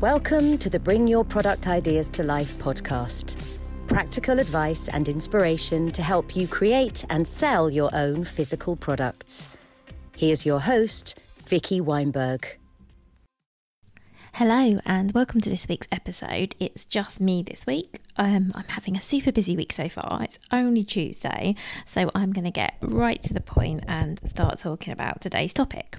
Welcome to the Bring Your Product Ideas to Life podcast. Practical advice and inspiration to help you create and sell your own physical products. Here's your host, Vicky Weinberg. Hello, and welcome to this week's episode. It's just me this week. Um, I'm having a super busy week so far. It's only Tuesday, so I'm going to get right to the point and start talking about today's topic.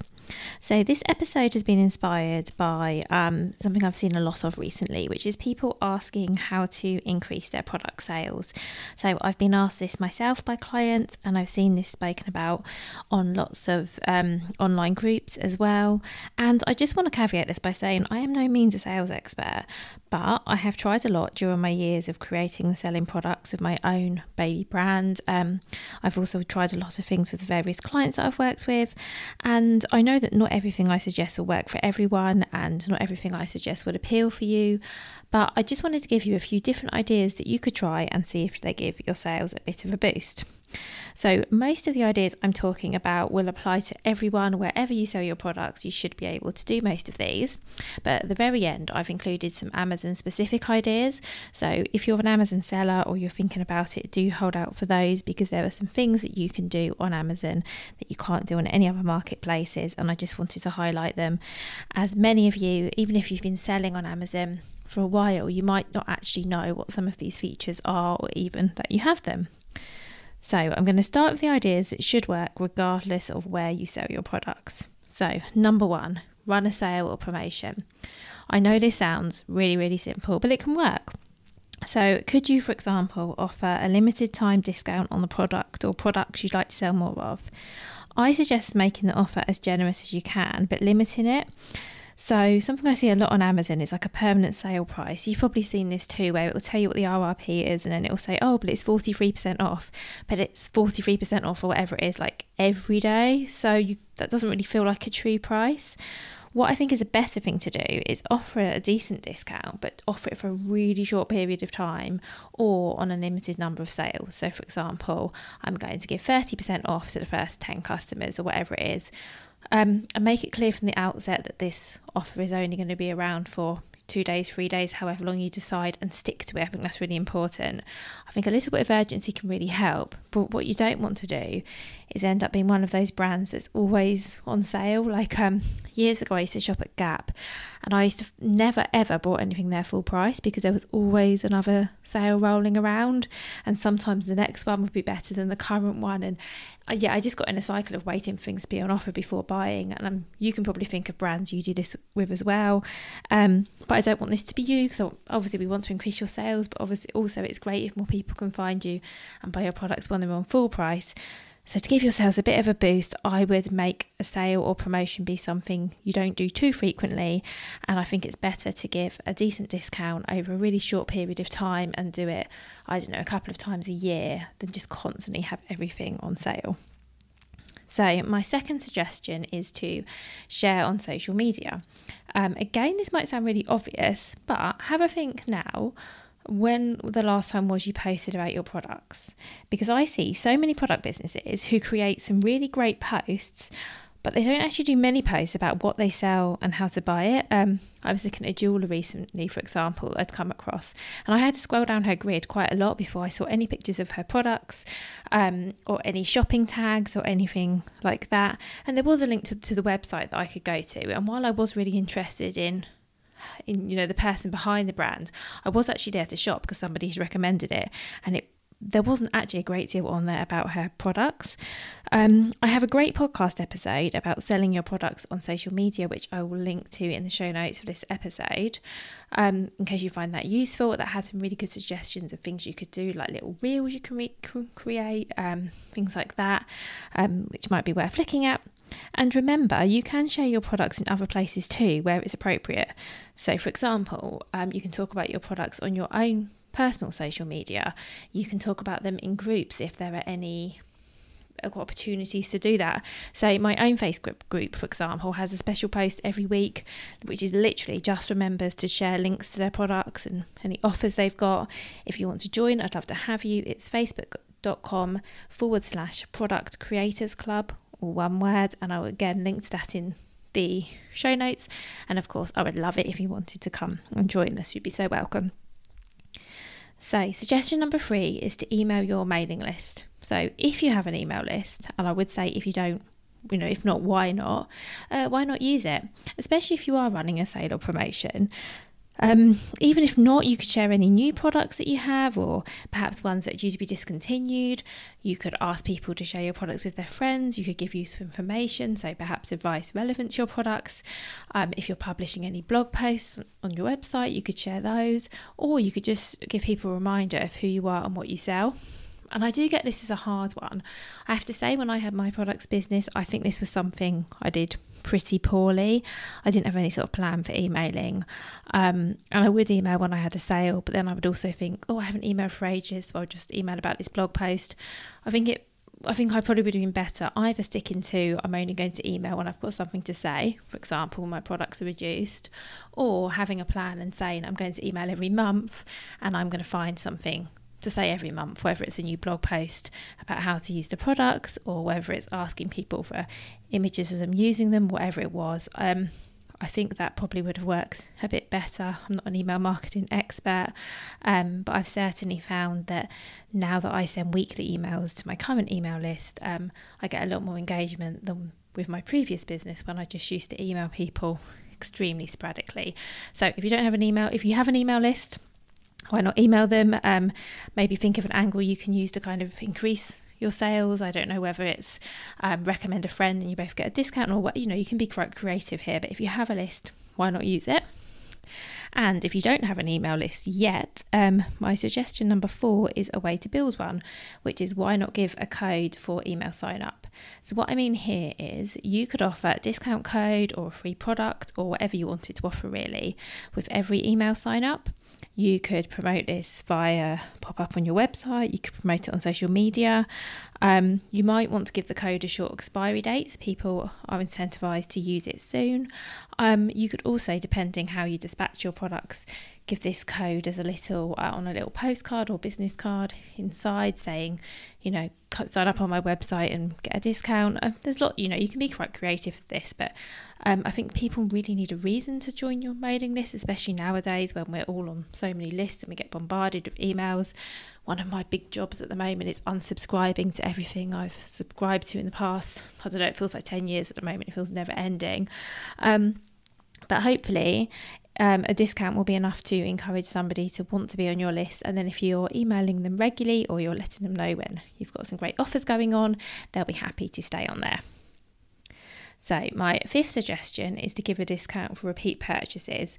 So, this episode has been inspired by um, something I've seen a lot of recently, which is people asking how to increase their product sales. So, I've been asked this myself by clients, and I've seen this spoken about on lots of um, online groups as well. And I just want to caveat this by saying I am no means a sales expert, but I have tried a lot during my years of creating and selling products with my own baby brand. Um, I've also tried a lot of things with various clients that I've worked with, and I know that not everything I suggest will work for everyone and not everything I suggest would appeal for you, but I just wanted to give you a few different ideas that you could try and see if they give your sales a bit of a boost. So, most of the ideas I'm talking about will apply to everyone. Wherever you sell your products, you should be able to do most of these. But at the very end, I've included some Amazon specific ideas. So, if you're an Amazon seller or you're thinking about it, do hold out for those because there are some things that you can do on Amazon that you can't do on any other marketplaces. And I just wanted to highlight them as many of you, even if you've been selling on Amazon, for a while, you might not actually know what some of these features are or even that you have them. So, I'm going to start with the ideas that should work regardless of where you sell your products. So, number one, run a sale or promotion. I know this sounds really, really simple, but it can work. So, could you, for example, offer a limited time discount on the product or products you'd like to sell more of? I suggest making the offer as generous as you can, but limiting it. So, something I see a lot on Amazon is like a permanent sale price. You've probably seen this too, where it will tell you what the RRP is and then it will say, oh, but it's 43% off, but it's 43% off or whatever it is, like every day. So, you, that doesn't really feel like a true price. What I think is a better thing to do is offer a decent discount, but offer it for a really short period of time or on a limited number of sales. So, for example, I'm going to give 30% off to the first 10 customers or whatever it is um, and make it clear from the outset that this offer is only going to be around for two days, three days, however long you decide, and stick to it. I think that's really important. I think a little bit of urgency can really help, but what you don't want to do is end up being one of those brands that's always on sale. Like um, years ago, I used to shop at Gap, and I used to never ever bought anything there full price because there was always another sale rolling around, and sometimes the next one would be better than the current one. And uh, yeah, I just got in a cycle of waiting for things to be on offer before buying, and um, you can probably think of brands you do this with as well. Um, but I don't want this to be you because obviously we want to increase your sales, but obviously also it's great if more people can find you and buy your products when they're on full price. So, to give yourselves a bit of a boost, I would make a sale or promotion be something you don't do too frequently. And I think it's better to give a decent discount over a really short period of time and do it, I don't know, a couple of times a year than just constantly have everything on sale. So, my second suggestion is to share on social media. Um, again, this might sound really obvious, but have a think now when the last time was you posted about your products because I see so many product businesses who create some really great posts but they don't actually do many posts about what they sell and how to buy it. Um, I was looking at a jeweler recently, for example, I'd come across, and I had to scroll down her grid quite a lot before I saw any pictures of her products um, or any shopping tags or anything like that. And there was a link to, to the website that I could go to. And while I was really interested in in you know the person behind the brand, I was actually there to shop because somebody had recommended it, and it there wasn't actually a great deal on there about her products. Um, I have a great podcast episode about selling your products on social media, which I will link to in the show notes for this episode, um, in case you find that useful. That had some really good suggestions of things you could do, like little reels you can re- create, um, things like that, um, which might be worth looking at. And remember, you can share your products in other places too, where it's appropriate. So, for example, um, you can talk about your products on your own personal social media. You can talk about them in groups if there are any opportunities to do that. So my own Facebook group, for example, has a special post every week, which is literally just for members to share links to their products and any offers they've got. If you want to join, I'd love to have you. It's facebook.com forward slash product creators club, one word, and I will again link to that in the show notes. And of course, I would love it if you wanted to come and join us. You'd be so welcome. So, suggestion number three is to email your mailing list. So, if you have an email list, and I would say if you don't, you know, if not, why not? Uh, why not use it? Especially if you are running a sale or promotion. Um, even if not, you could share any new products that you have, or perhaps ones that are due to be discontinued. You could ask people to share your products with their friends. You could give useful information, so perhaps advice relevant to your products. Um, if you're publishing any blog posts on your website, you could share those, or you could just give people a reminder of who you are and what you sell. And I do get this is a hard one. I have to say, when I had my products business, I think this was something I did pretty poorly. I didn't have any sort of plan for emailing. Um, and I would email when I had a sale, but then I would also think, oh, I haven't emailed for ages, so I'll just email about this blog post. I think it I think I probably would have been better either sticking to I'm only going to email when I've got something to say, for example, my products are reduced, or having a plan and saying I'm going to email every month and I'm going to find something to say every month, whether it's a new blog post about how to use the products or whether it's asking people for images of them using them, whatever it was. Um, I think that probably would have worked a bit better. I'm not an email marketing expert, um, but I've certainly found that now that I send weekly emails to my current email list, um, I get a lot more engagement than with my previous business when I just used to email people extremely sporadically. So if you don't have an email, if you have an email list, why not email them? Um, maybe think of an angle you can use to kind of increase your sales. I don't know whether it's um, recommend a friend and you both get a discount or what, you know, you can be quite creative here. But if you have a list, why not use it? And if you don't have an email list yet, um, my suggestion number four is a way to build one, which is why not give a code for email sign up? So, what I mean here is you could offer a discount code or a free product or whatever you wanted to offer really with every email sign up. You could promote this via pop up on your website, you could promote it on social media. Um, you might want to give the code a short expiry date so people are incentivized to use it soon. Um, you could also, depending how you dispatch your products, give this code as a little uh, on a little postcard or business card inside saying, you know, sign up on my website and get a discount. Uh, there's a lot, you know, you can be quite creative with this, but um, I think people really need a reason to join your mailing list, especially nowadays when we're all on so many lists and we get bombarded with emails. One of my big jobs at the moment is unsubscribing to everything I've subscribed to in the past. I don't know, it feels like 10 years at the moment, it feels never ending. Um, but hopefully um, a discount will be enough to encourage somebody to want to be on your list. And then if you're emailing them regularly or you're letting them know when you've got some great offers going on, they'll be happy to stay on there. So, my fifth suggestion is to give a discount for repeat purchases.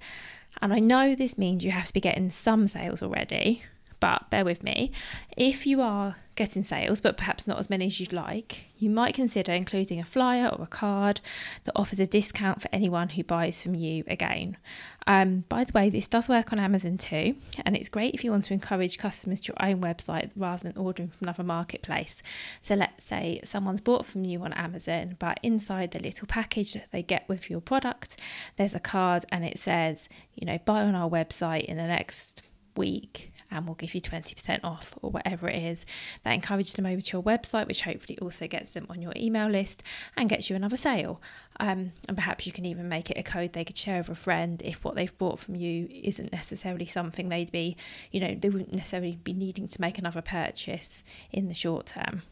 And I know this means you have to be getting some sales already, but bear with me. If you are getting sales, but perhaps not as many as you'd like, you might consider including a flyer or a card that offers a discount for anyone who buys from you again. Um, by the way, this does work on Amazon too, and it's great if you want to encourage customers to your own website rather than ordering from another marketplace. So let's say someone's bought from you on Amazon, but inside the little package that they get with your product, there's a card and it says, you know, buy on our website in the next week and we'll give you 20% off or whatever it is. That encourages them over to your website, which hopefully also gets them on your email list and gets you another sale. Um, and perhaps you can even make it a code they could share with a friend if what they've bought from you isn't necessarily something they'd be, you know, they wouldn't necessarily be needing to make another purchase in the short term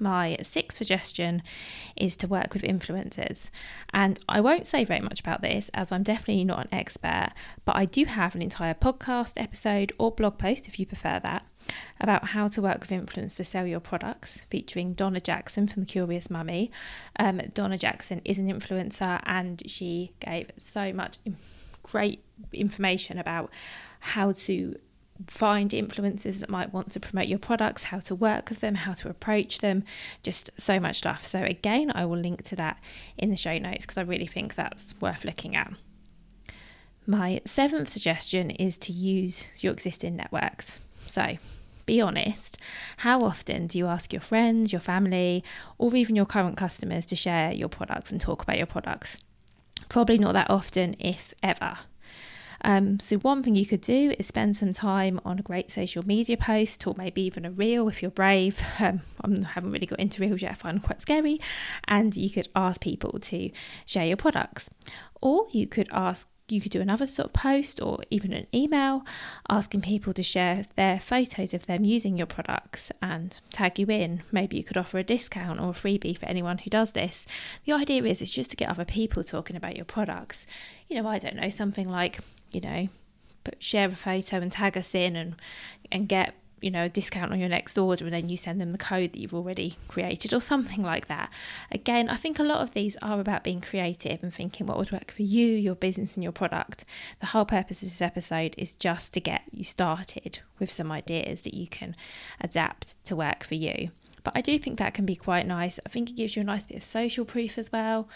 my sixth suggestion is to work with influencers. And I won't say very much about this as I'm definitely not an expert, but I do have an entire podcast episode or blog post if you prefer that about how to work with influencers to sell your products, featuring Donna Jackson from The Curious Mummy. Um, Donna Jackson is an influencer and she gave so much great information about how to find influencers that might want to promote your products, how to work with them, how to approach them, just so much stuff. So, again, I will link to that in the show notes because I really think that's worth looking at. My seventh suggestion is to use your existing networks. So, be honest. How often do you ask your friends, your family, or even your current customers to share your products and talk about your products? Probably not that often, if ever. Um, so, one thing you could do is spend some time on a great social media post or maybe even a reel if you're brave. Um, I haven't really got into reels yet, I find them quite scary. And you could ask people to share your products. Or you could ask you could do another sort of post or even an email asking people to share their photos of them using your products and tag you in. Maybe you could offer a discount or a freebie for anyone who does this. The idea is it's just to get other people talking about your products. You know, I don't know, something like you know, but share a photo and tag us in and and get you know a discount on your next order and then you send them the code that you've already created or something like that. Again i think a lot of these are about being creative and thinking what would work for you your business and your product. The whole purpose of this episode is just to get you started with some ideas that you can adapt to work for you. But i do think that can be quite nice. I think it gives you a nice bit of social proof as well.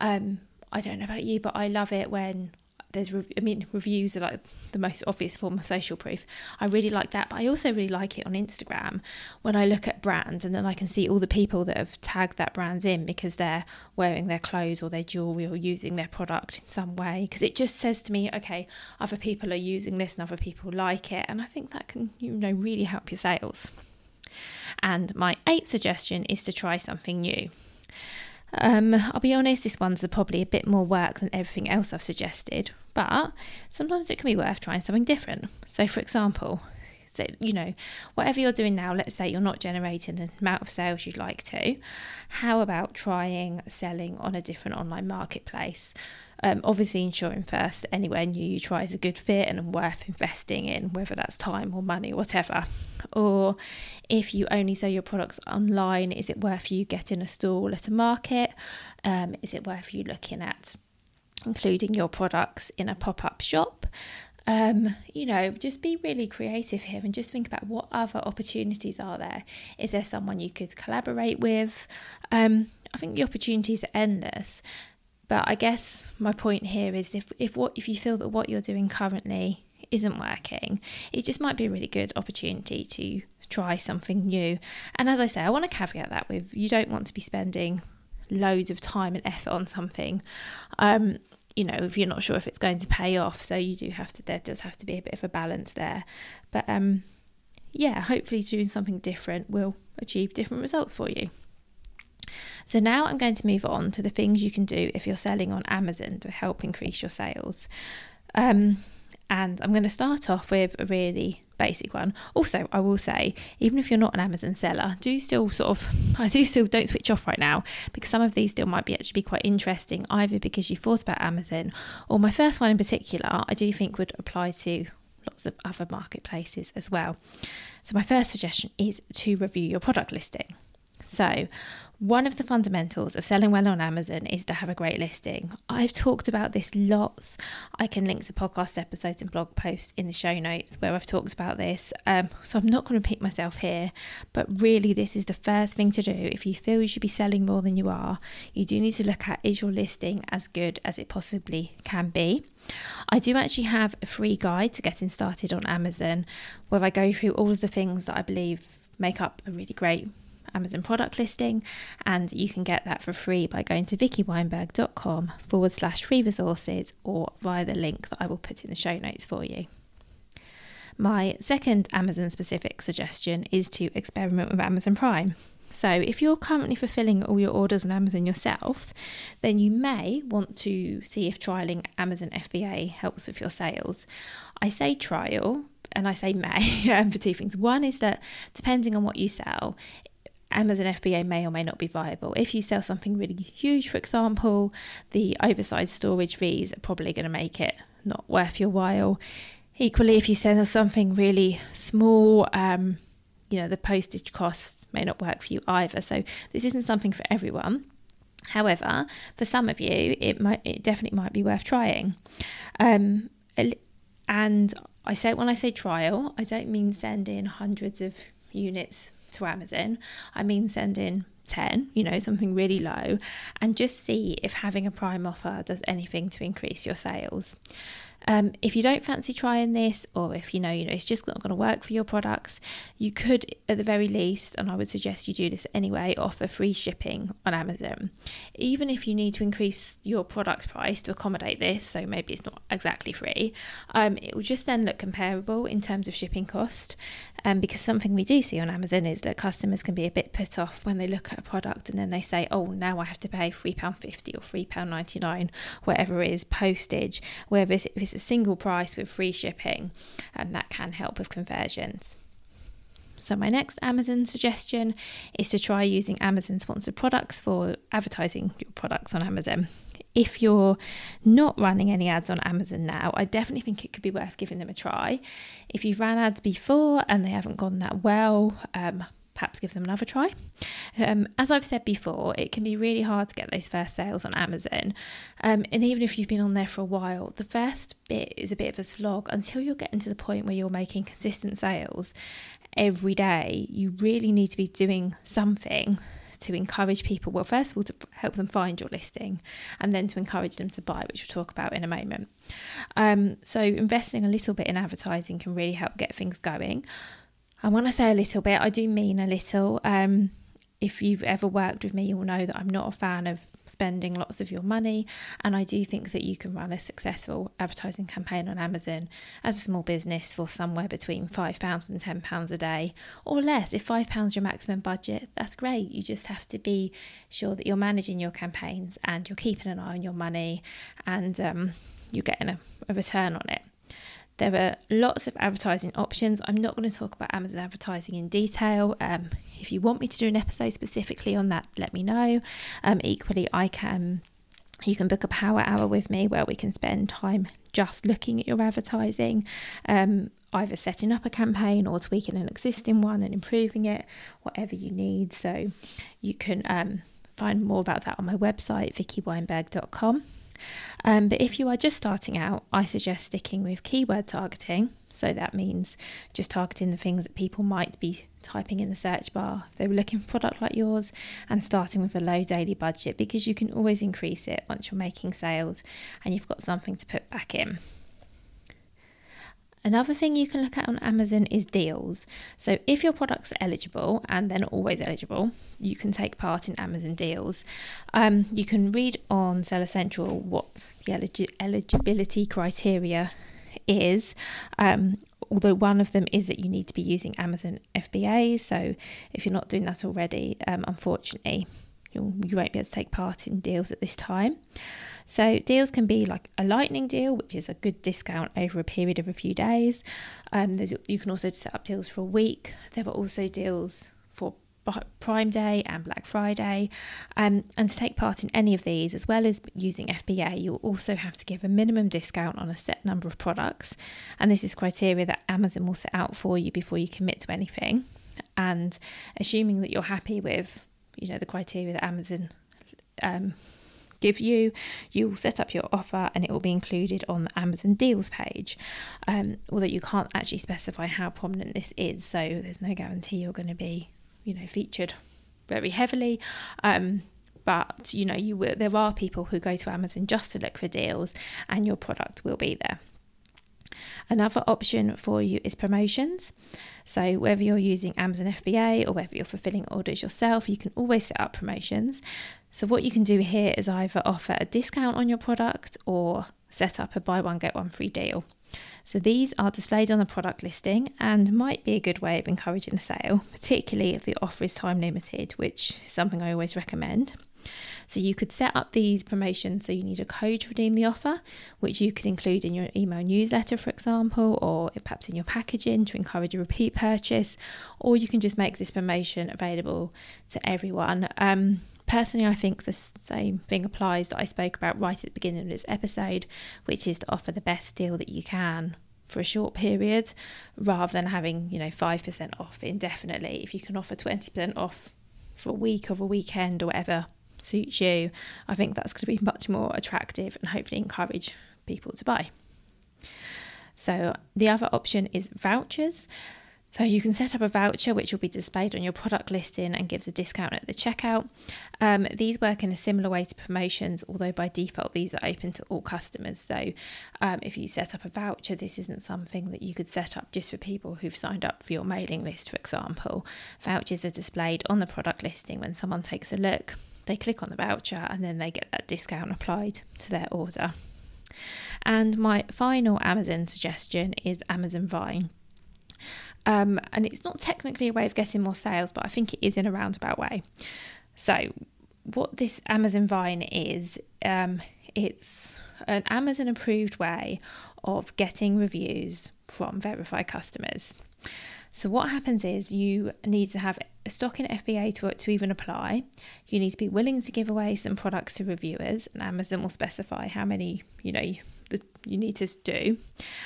Um, i don't know about you but i love it when there's I mean reviews are like the most obvious form of social proof. I really like that, but I also really like it on Instagram when I look at brands and then I can see all the people that have tagged that brands in because they're wearing their clothes or their jewelry or using their product in some way because it just says to me, okay, other people are using this and other people like it, and I think that can you know really help your sales. And my eighth suggestion is to try something new. Um, I'll be honest, this one's probably a bit more work than everything else I've suggested, but sometimes it can be worth trying something different. So, for example, so, you know, whatever you're doing now, let's say you're not generating an amount of sales you'd like to, how about trying selling on a different online marketplace? Um, obviously, ensuring first anywhere new you try is a good fit and worth investing in, whether that's time or money, whatever. Or if you only sell your products online, is it worth you getting a stall at a market? Um, is it worth you looking at including your products in a pop up shop? Um, you know, just be really creative here and just think about what other opportunities are there. Is there someone you could collaborate with? Um, I think the opportunities are endless. But I guess my point here is if if what if you feel that what you're doing currently isn't working, it just might be a really good opportunity to try something new. And as I say, I want to caveat that with you don't want to be spending loads of time and effort on something. Um, you know, if you're not sure if it's going to pay off, so you do have to. There does have to be a bit of a balance there. But um, yeah, hopefully doing something different will achieve different results for you. So now I'm going to move on to the things you can do if you're selling on Amazon to help increase your sales. Um, and I'm going to start off with a really basic one. Also, I will say, even if you're not an Amazon seller, do still sort of, I do still don't switch off right now because some of these still might be actually be quite interesting, either because you thought about Amazon or my first one in particular, I do think would apply to lots of other marketplaces as well. So, my first suggestion is to review your product listing. So, one of the fundamentals of selling well on Amazon is to have a great listing. I've talked about this lots. I can link to podcast episodes and blog posts in the show notes where I've talked about this. Um, so I'm not going to repeat myself here, but really, this is the first thing to do. If you feel you should be selling more than you are, you do need to look at is your listing as good as it possibly can be. I do actually have a free guide to getting started on Amazon where I go through all of the things that I believe make up a really great Amazon product listing, and you can get that for free by going to vickyweinberg.com forward slash free resources or via the link that I will put in the show notes for you. My second Amazon specific suggestion is to experiment with Amazon Prime. So, if you're currently fulfilling all your orders on Amazon yourself, then you may want to see if trialing Amazon FBA helps with your sales. I say trial and I say may um, for two things. One is that depending on what you sell, Amazon FBA may or may not be viable. If you sell something really huge, for example, the oversized storage fees are probably going to make it not worth your while. Equally, if you sell something really small, um, you know, the postage costs may not work for you either. So this isn't something for everyone. However, for some of you, it might, it definitely might be worth trying. Um, and I say when I say trial, I don't mean send in hundreds of units to Amazon. I mean send in 10, you know, something really low, and just see if having a prime offer does anything to increase your sales. Um, if you don't fancy trying this, or if you know, you know, it's just not going to work for your products, you could, at the very least, and I would suggest you do this anyway, offer free shipping on Amazon. Even if you need to increase your product price to accommodate this, so maybe it's not exactly free, um, it will just then look comparable in terms of shipping cost. Um, because something we do see on Amazon is that customers can be a bit put off when they look at a product and then they say, oh, now I have to pay £3.50 or £3.99, whatever it is, postage, whereas if it's a single price with free shipping, and that can help with conversions. So, my next Amazon suggestion is to try using Amazon sponsored products for advertising your products on Amazon. If you're not running any ads on Amazon now, I definitely think it could be worth giving them a try. If you've ran ads before and they haven't gone that well, um, perhaps give them another try. Um, as I've said before, it can be really hard to get those first sales on Amazon. Um, and even if you've been on there for a while, the first bit is a bit of a slog until you're getting to the point where you're making consistent sales every day. You really need to be doing something to encourage people, well, first of all, to help them find your listing and then to encourage them to buy, which we'll talk about in a moment. Um, so, investing a little bit in advertising can really help get things going. And when I say a little bit, I do mean a little. Um, if you've ever worked with me, you'll know that I'm not a fan of spending lots of your money. And I do think that you can run a successful advertising campaign on Amazon as a small business for somewhere between £5 and £10 a day or less. If £5 your maximum budget, that's great. You just have to be sure that you're managing your campaigns and you're keeping an eye on your money and um, you're getting a, a return on it. There are lots of advertising options. I'm not going to talk about Amazon advertising in detail. Um, if you want me to do an episode specifically on that, let me know. Um, equally, I can. You can book a power hour with me where we can spend time just looking at your advertising, um, either setting up a campaign or tweaking an existing one and improving it, whatever you need. So you can um, find more about that on my website, vickyweinberg.com. Um, but if you are just starting out, I suggest sticking with keyword targeting. So that means just targeting the things that people might be typing in the search bar if they were looking for product like yours and starting with a low daily budget because you can always increase it once you're making sales and you've got something to put back in. Another thing you can look at on Amazon is deals. So, if your products are eligible, and not always eligible, you can take part in Amazon deals. Um, you can read on Seller Central what the elig- eligibility criteria is. Um, although one of them is that you need to be using Amazon FBA. So, if you're not doing that already, um, unfortunately, you'll, you won't be able to take part in deals at this time. So deals can be like a lightning deal, which is a good discount over a period of a few days. Um, you can also set up deals for a week. There are also deals for Prime Day and Black Friday. Um, and to take part in any of these, as well as using FBA, you'll also have to give a minimum discount on a set number of products. And this is criteria that Amazon will set out for you before you commit to anything. And assuming that you're happy with, you know, the criteria that Amazon um, give you. You'll set up your offer and it will be included on the Amazon deals page. Um, although you can't actually specify how prominent this is, so there's no guarantee you're going to be, you know, featured very heavily. Um, but you know, you will. There are people who go to Amazon just to look for deals, and your product will be there. Another option for you is promotions. So, whether you're using Amazon FBA or whether you're fulfilling orders yourself, you can always set up promotions. So, what you can do here is either offer a discount on your product or set up a buy one, get one free deal. So these are displayed on the product listing and might be a good way of encouraging a sale, particularly if the offer is time limited, which is something I always recommend. So you could set up these promotions so you need a code to redeem the offer, which you could include in your email newsletter, for example, or perhaps in your packaging to encourage a repeat purchase, or you can just make this promotion available to everyone. Um, personally, I think the same thing applies that I spoke about right at the beginning of this episode, which is to offer the best deal that you can for a short period rather than having, you know, 5% off indefinitely. If you can offer 20% off for a week or a weekend or whatever, suits you, I think that's going to be much more attractive and hopefully encourage people to buy. So, the other option is vouchers. So, you can set up a voucher which will be displayed on your product listing and gives a discount at the checkout. Um, these work in a similar way to promotions, although by default these are open to all customers. So, um, if you set up a voucher, this isn't something that you could set up just for people who've signed up for your mailing list, for example. Vouchers are displayed on the product listing when someone takes a look they click on the voucher and then they get that discount applied to their order. And my final Amazon suggestion is Amazon Vine. Um, and it's not technically a way of getting more sales, but I think it is in a roundabout way. So, what this Amazon Vine is, um, it's an Amazon approved way of getting reviews from verified customers. So what happens is you need to have a stock in FBA to, to even apply. You need to be willing to give away some products to reviewers, and Amazon will specify how many you know you, you need to do.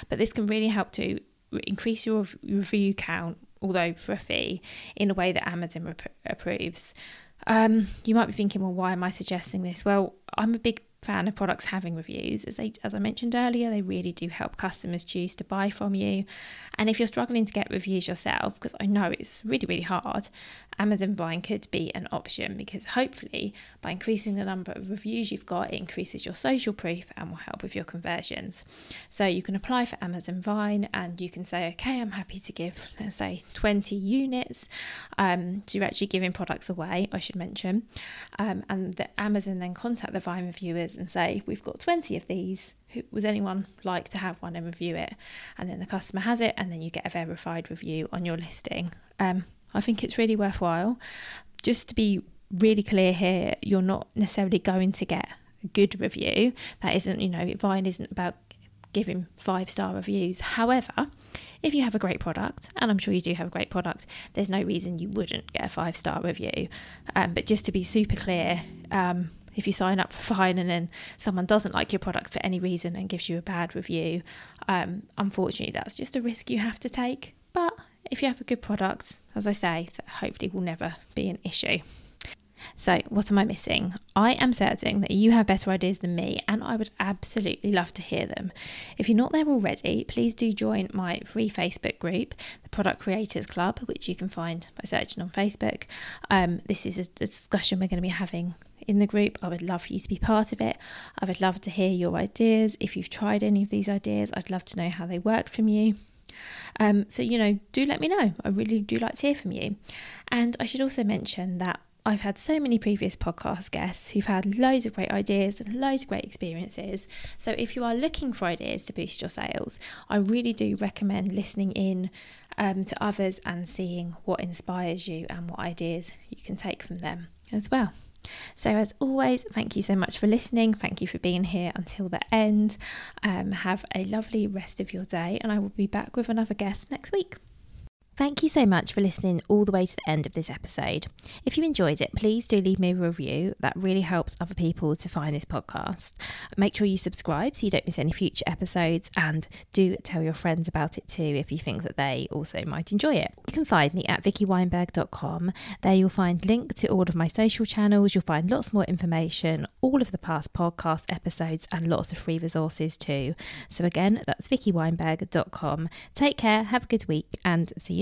But this can really help to increase your review count, although for a fee, in a way that Amazon rep- approves. Um, you might be thinking, well, why am I suggesting this? Well, I'm a big fan of products having reviews as they as I mentioned earlier they really do help customers choose to buy from you and if you're struggling to get reviews yourself because I know it's really really hard Amazon Vine could be an option because hopefully by increasing the number of reviews you've got, it increases your social proof and will help with your conversions. So you can apply for Amazon Vine and you can say, okay, I'm happy to give, let's say, 20 units. Um, you're actually giving products away, I should mention. Um, and the Amazon then contact the Vine reviewers and say, we've got 20 of these was anyone like to have one and review it and then the customer has it and then you get a verified review on your listing um, I think it's really worthwhile. Just to be really clear here, you're not necessarily going to get a good review. That isn't, you know, Vine isn't about giving five star reviews. However, if you have a great product, and I'm sure you do have a great product, there's no reason you wouldn't get a five star review. Um, but just to be super clear, um, if you sign up for Vine and then someone doesn't like your product for any reason and gives you a bad review, um, unfortunately, that's just a risk you have to take. But if you have a good product, as I say, that hopefully will never be an issue. So, what am I missing? I am certain that you have better ideas than me, and I would absolutely love to hear them. If you're not there already, please do join my free Facebook group, the Product Creators Club, which you can find by searching on Facebook. Um, this is a discussion we're going to be having in the group. I would love for you to be part of it. I would love to hear your ideas. If you've tried any of these ideas, I'd love to know how they worked from you. Um, so, you know, do let me know. I really do like to hear from you. And I should also mention that I've had so many previous podcast guests who've had loads of great ideas and loads of great experiences. So, if you are looking for ideas to boost your sales, I really do recommend listening in um, to others and seeing what inspires you and what ideas you can take from them as well. So, as always, thank you so much for listening. Thank you for being here until the end. Um, have a lovely rest of your day, and I will be back with another guest next week. Thank you so much for listening all the way to the end of this episode. If you enjoyed it, please do leave me a review. That really helps other people to find this podcast. Make sure you subscribe so you don't miss any future episodes and do tell your friends about it too if you think that they also might enjoy it. You can find me at vickyweinberg.com. There you'll find link to all of my social channels. You'll find lots more information, all of the past podcast episodes and lots of free resources too. So again, that's vickyweinberg.com. Take care, have a good week and see you